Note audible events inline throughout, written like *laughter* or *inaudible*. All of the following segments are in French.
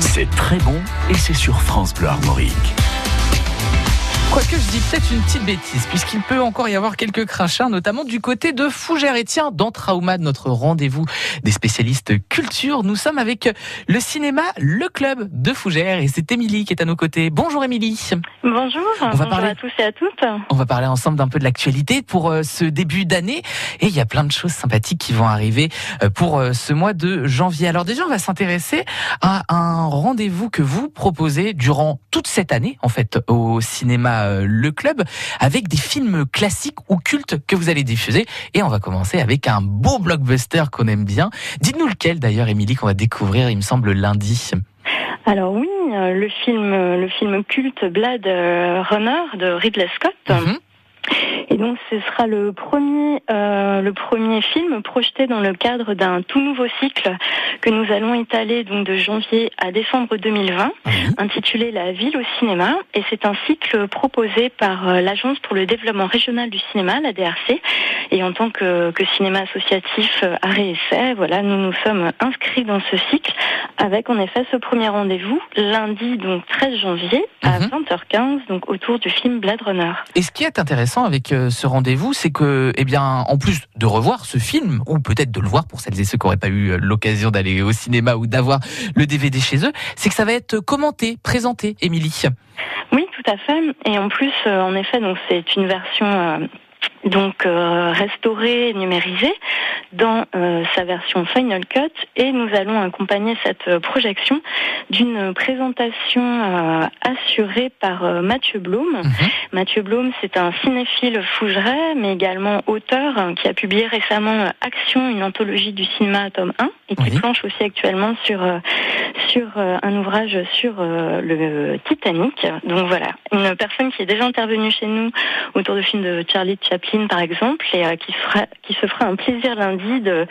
C'est très bon et c'est sur France Bleu Armorique. Quoique je dis peut-être une petite bêtise, puisqu'il peut encore y avoir quelques crachats, notamment du côté de Fougères. Et tiens, dans Traumad, notre rendez-vous des spécialistes culture, nous sommes avec le cinéma Le Club de Fougères. Et c'est Émilie qui est à nos côtés. Bonjour Émilie. Bonjour, On va bonjour parler- à tous et à toutes. On va parler ensemble d'un peu de l'actualité pour euh, ce début d'année. Et il y a plein de choses sympathiques qui vont arriver euh, pour euh, ce mois de janvier. Alors déjà, on va s'intéresser à un rendez-vous que vous proposez durant toute cette année, en fait, au cinéma euh, Le Club, avec des films classiques ou cultes que vous allez diffuser. Et on va commencer avec un beau blockbuster qu'on aime bien. Dites-nous lequel d'ailleurs, Émilie, qu'on va découvrir, il me semble, lundi. Alors oui, euh, le film, euh, le film culte Blade Runner de Ridley Scott. Mhm. Et donc ce sera le premier, euh, le premier film projeté dans le cadre d'un tout nouveau cycle que nous allons étaler donc de janvier à décembre 2020, Mhm. intitulé La ville au cinéma. Et c'est un cycle proposé par euh, l'Agence pour le développement régional du cinéma, la DRC. Et en tant que, que cinéma associatif euh, arrêt essai, voilà, nous nous sommes inscrits dans ce cycle avec en effet ce premier rendez-vous lundi donc 13 janvier à Mhm. 20h15 donc autour du film Blade Runner. Et ce qui est intéressant avec euh, ce rendez-vous, c'est que, eh bien, en plus de revoir ce film, ou peut-être de le voir pour celles et ceux qui n'auraient pas eu euh, l'occasion d'aller au cinéma ou d'avoir le DVD chez eux, c'est que ça va être commenté, présenté, Émilie. Oui, tout à fait. Et en plus, euh, en effet, donc c'est une version euh, donc euh, restaurée, numérisée dans euh, sa version Final Cut, et nous allons accompagner cette euh, projection d'une présentation euh, assurée par Mathieu Blum. Mhm. Mathieu Blum, c'est un cinéphile fougerais, mais également auteur hein, qui a publié récemment Action, une anthologie du cinéma tome 1 et qui Oui. planche aussi actuellement sur sur un ouvrage sur le Titanic. Donc voilà, une personne qui est déjà intervenue chez nous autour de films de Charlie Chaplin par exemple et euh, qui se fera qui se fera un plaisir lundi de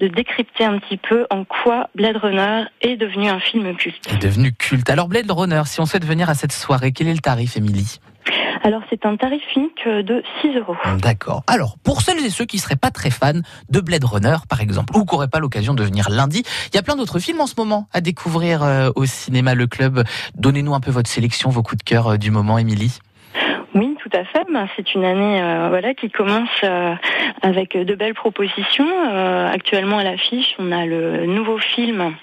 de décrypter un petit peu en quoi Blade Runner est devenu un film culte. Est devenu culte. Alors, Blade Runner, si on souhaite venir à cette soirée, quel est le tarif, Émilie? Alors c'est un tarif unique euh, de 6 euros. D'accord. Alors, pour celles et ceux qui seraient pas très fans de Blade Runner, par exemple, ou qui n'auraient pas l'occasion de venir lundi, il y a plein d'autres films en ce moment à découvrir euh, au cinéma Le Club. Donnez-nous un peu votre sélection, vos coups de cœur du moment, Émilie. À fait. Ben, C'est une année euh, voilà qui commence euh, avec de belles propositions. Euh, actuellement à l'affiche, on a le nouveau film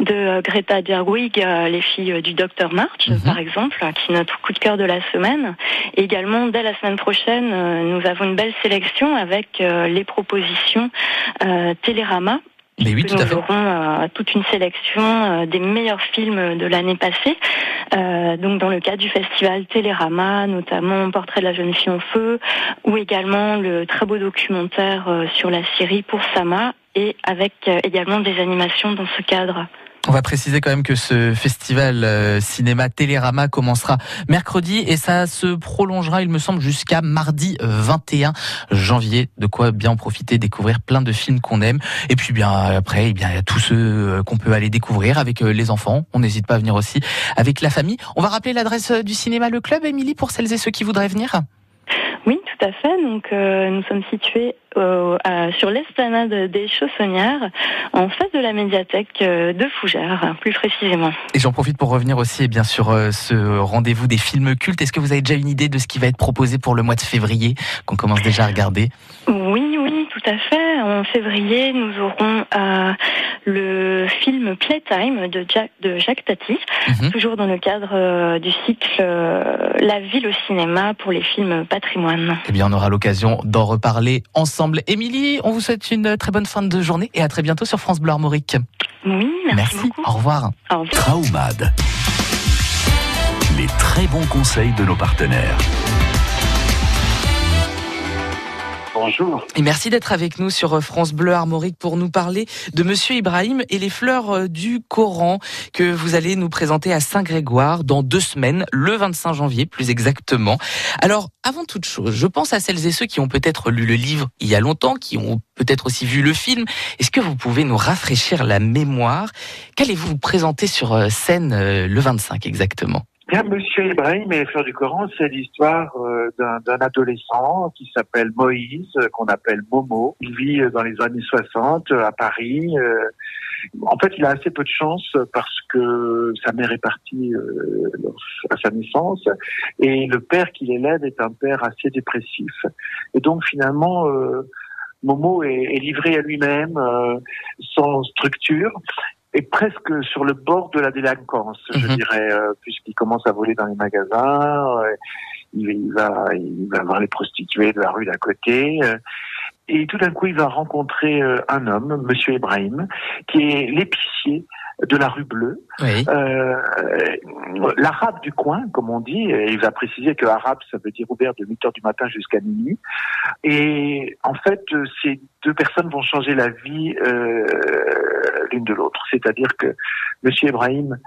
de Greta Gerwig, Les filles du Docteur March, Mhm. par exemple, qui est notre coup de cœur de la semaine. Et également, dès la semaine prochaine, nous avons une belle sélection avec les propositions Télérama Mais oui, que tout à nous fait. aurons euh, toute une sélection euh, des meilleurs films de l'année passée. Euh, donc dans le cadre du festival Télérama, notamment Portrait de la jeune fille en feu, ou également le très beau documentaire euh, sur la Syrie pour Sama, et avec également des animations dans ce cadre. On va préciser quand même que ce festival euh, cinéma Télérama commencera mercredi et ça se prolongera, il me semble, jusqu'à mardi euh, 21 janvier. De quoi bien en profiter, découvrir plein de films qu'on aime. Et puis bien après, eh il y a tous ceux euh, qu'on peut aller découvrir avec euh, les enfants. On n'hésite pas à venir aussi avec la famille. On va rappeler l'adresse euh, du cinéma Le Club, Émilie, pour celles et ceux qui voudraient venir. Tout à fait. Donc euh, nous sommes situés euh, à- sur l'esplanade des Chaussonnières, en face de la médiathèque euh, de Fougères, plus précisément. Et j'en profite pour revenir aussi eh bien sur euh, ce rendez-vous des films cultes. Est-ce que vous avez déjà une idée de ce qui va être proposé pour le mois de février qu'on commence déjà à regarder? Oui, oui, tout à fait. En février, nous aurons le film Playtime de, Jack, de Jacques Tati, Mhm. toujours dans le cadre euh, du cycle euh, La ville au cinéma pour les films patrimoine. Eh bien, on aura l'occasion d'en reparler ensemble. Émilie, on vous souhaite une très bonne fin de journée et à très bientôt sur France Bleu Armorique. Oui, merci, beaucoup. Au revoir. Au revoir. Traumad. Les très bons conseils de nos partenaires. Bonjour. Et merci d'être avec nous sur France Bleu Armorique pour nous parler de Monsieur Ibrahim et les fleurs euh, du Coran que vous allez nous présenter à Saint-Grégoire dans deux semaines, le 25 janvier plus exactement. Alors, avant toute chose, je pense à celles et ceux qui ont peut-être lu le livre il y a longtemps, qui ont peut-être aussi vu le film. Est-ce que vous pouvez nous rafraîchir la mémoire? Qu'allez-vous vous présenter sur euh, scène euh, le 25 exactement? Bien, Monsieur Ibrahim et les fleurs du Coran, c'est l'histoire euh, d'un adolescent qui s'appelle Moïse, euh, qu'on appelle Momo. Il vit euh, dans les années 60 euh, à Paris. en fait, il a assez peu de chance parce que sa mère est partie à sa naissance et le père qui l'élève est un père assez dépressif. Et donc finalement, Momo est, livré à lui-même, sans structure et presque sur le bord de la délinquance, je Mhm. dirais, euh, puisqu'il commence à voler dans les magasins. euh, il, il va, il va voir les prostituées de la rue d'à côté. euh, et tout d'un coup, il va rencontrer un homme, Monsieur Ibrahim, qui est l'épicier de la rue Bleue, Oui. euh, l'arabe du coin, comme on dit. Et il va préciser que arabe, ça veut dire ouvert de 8 heures du matin jusqu'à minuit. Et en fait, ces deux personnes vont changer la vie euh, l'une de l'autre. C'est-à-dire que Monsieur Ibrahim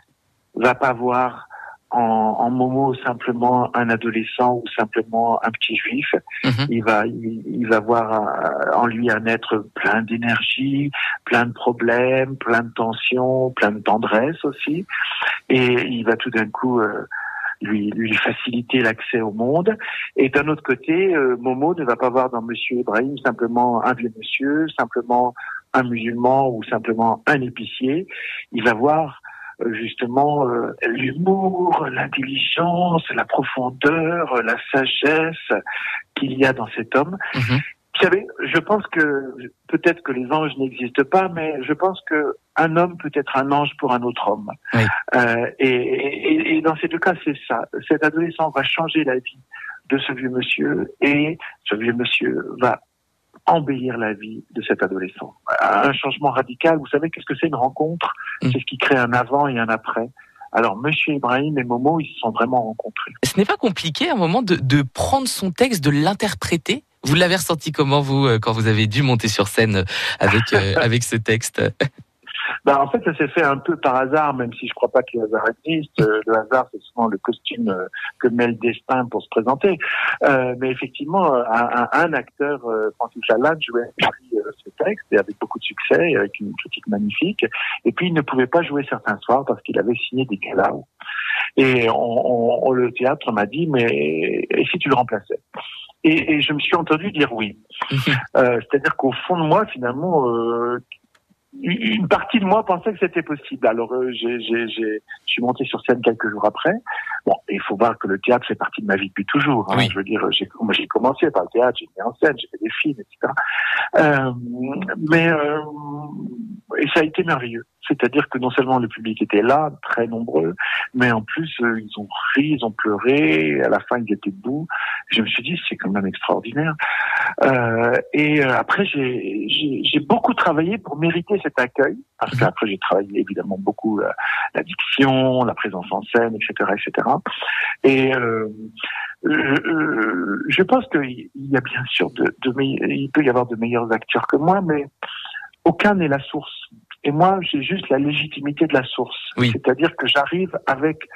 va pas voir en, en Momo simplement un adolescent ou simplement un petit juif. Mhm. Il va, il, il va voir euh, en lui un être plein d'énergie, plein de problèmes, plein de tensions, plein de tendresse aussi. Et il va tout d'un coup euh, lui, lui faciliter l'accès au monde. Et d'un autre côté, euh, Momo ne va pas voir dans Monsieur Ibrahim simplement un vieux monsieur, simplement un musulman ou simplement un épicier. Il va voir euh, justement euh, l'humour, l'intelligence, la profondeur, la sagesse qu'il y a dans cet homme. Mhm. Vous savez, je pense que peut-être que les anges n'existent pas, mais je pense que un homme peut être un ange pour un autre homme. Oui. Euh, et, et- et dans ces deux cas, c'est ça. Cet adolescent va changer la vie de ce vieux monsieur et ce vieux monsieur va embellir la vie de cet adolescent. Un changement radical. Vous savez qu'est-ce que c'est une rencontre Mm. C'est ce qui crée un avant et un après. Alors, Monsieur Ibrahim et Momo, ils se sont vraiment rencontrés. Ce n'est pas compliqué à un moment de, de prendre son texte, de l'interpréter Vous l'avez ressenti comment, vous, euh, quand vous avez dû monter sur scène euh, avec, euh, *laughs* avec ce texte? Ben, en fait, ça s'est fait un peu par hasard, même si je crois pas que le hasard existe. Euh, Le hasard, c'est souvent le costume euh, que met le destin pour se présenter. Euh, mais effectivement, euh, un, un- acteur, Francis Lalanne, jouait ce texte et avec beaucoup de succès, avec une critique magnifique. Et puis, il ne pouvait pas jouer certains soirs parce qu'il avait signé des galas. Et on, on- on- le théâtre m'a dit, mais et si tu le remplaçais? Et, et je me suis entendu dire oui. *laughs* Euh, C'est-à-dire qu'au fond de moi, finalement, euh, une partie de moi pensait que c'était possible. Alors, euh, j'ai, j'ai, j'ai, je suis monté sur scène quelques jours après. Bon, il faut voir que le théâtre fait partie de ma vie depuis toujours. hein. Oui. Je veux dire, j'ai, moi, j'ai commencé par le théâtre, j'ai mis en scène, j'ai fait des films, etc. Euh, mais euh, et ça a été merveilleux. C'est-à-dire que non seulement le public était là, très nombreux, mais en plus euh, ils ont ri, ils ont pleuré. À la fin, ils étaient debout. Je me suis dit, c'est quand même extraordinaire. Euh, et euh, après, j'ai, beaucoup travaillé pour mériter cet accueil, parce qu'après j'ai travaillé évidemment beaucoup la, la diction, la présence en scène, etc., etc. Et euh, euh, je pense qu'il y a bien sûr de, de il peut y avoir de meilleurs acteurs que moi, mais aucun n'est la source. Et moi, j'ai juste la légitimité de la source. Oui. C'est-à-dire que j'arrive avec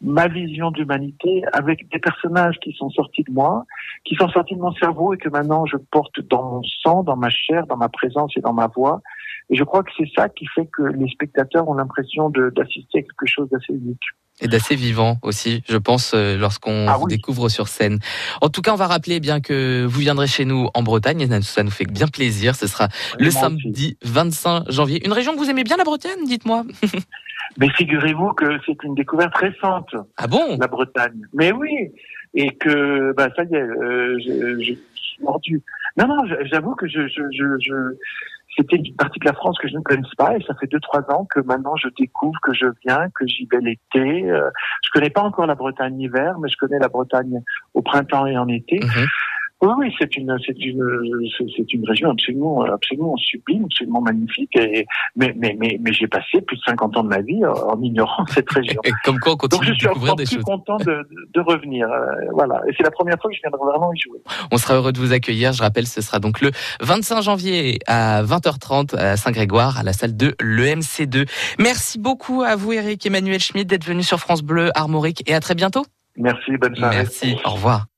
ma vision d'humanité, avec des personnages qui sont sortis de moi, qui sont sortis de mon cerveau et que maintenant je porte dans mon sang, dans ma chair, dans ma présence et dans ma voix. Et je crois que c'est ça qui fait que les spectateurs ont l'impression d'assister à quelque chose d'assez unique. Et d'assez vivant aussi, je pense, euh, lorsqu'on Ah vous oui. découvre sur scène. En tout cas, on va rappeler eh bien que vous viendrez chez nous en Bretagne, et ça nous fait bien plaisir. Ce sera le aussi. samedi 25 janvier. Une région que vous aimez bien, la Bretagne, dites-moi. *laughs* Mais figurez-vous que c'est une découverte récente. Ah bon? La Bretagne. Mais oui, et que bah ça y est, euh, je, je suis mordu. Non, non, j'avoue que je, je, je, je- c'était une partie de la France que je ne connaissais pas, et ça fait deux trois ans que maintenant je découvre, que je viens, que j'y vais l'été. Euh, je connais pas encore la Bretagne hiver, mais je connais la Bretagne au printemps et en été. Mhm. Oui, oui, c'est une, c'est une, c'est- une région absolument, absolument sublime, absolument magnifique. Et, mais, mais, mais, mais j'ai passé plus de 50 ans de ma vie en ignorant cette région. *laughs* Et Comme quoi, on Donc continue je de suis découvrir encore plus choses. content de, de, de revenir. euh, voilà. Et c'est la première fois que je viendrai vraiment y jouer. On sera heureux de vous accueillir. Je rappelle, ce sera donc le 25 janvier à 20h30 à Saint-Grégoire, à la salle de l'EMC2. Merci beaucoup à vous, Eric Emmanuel Schmidt, d'être venu sur France Bleu Armorique et à très bientôt. Merci, bonne soirée. Merci. Au revoir.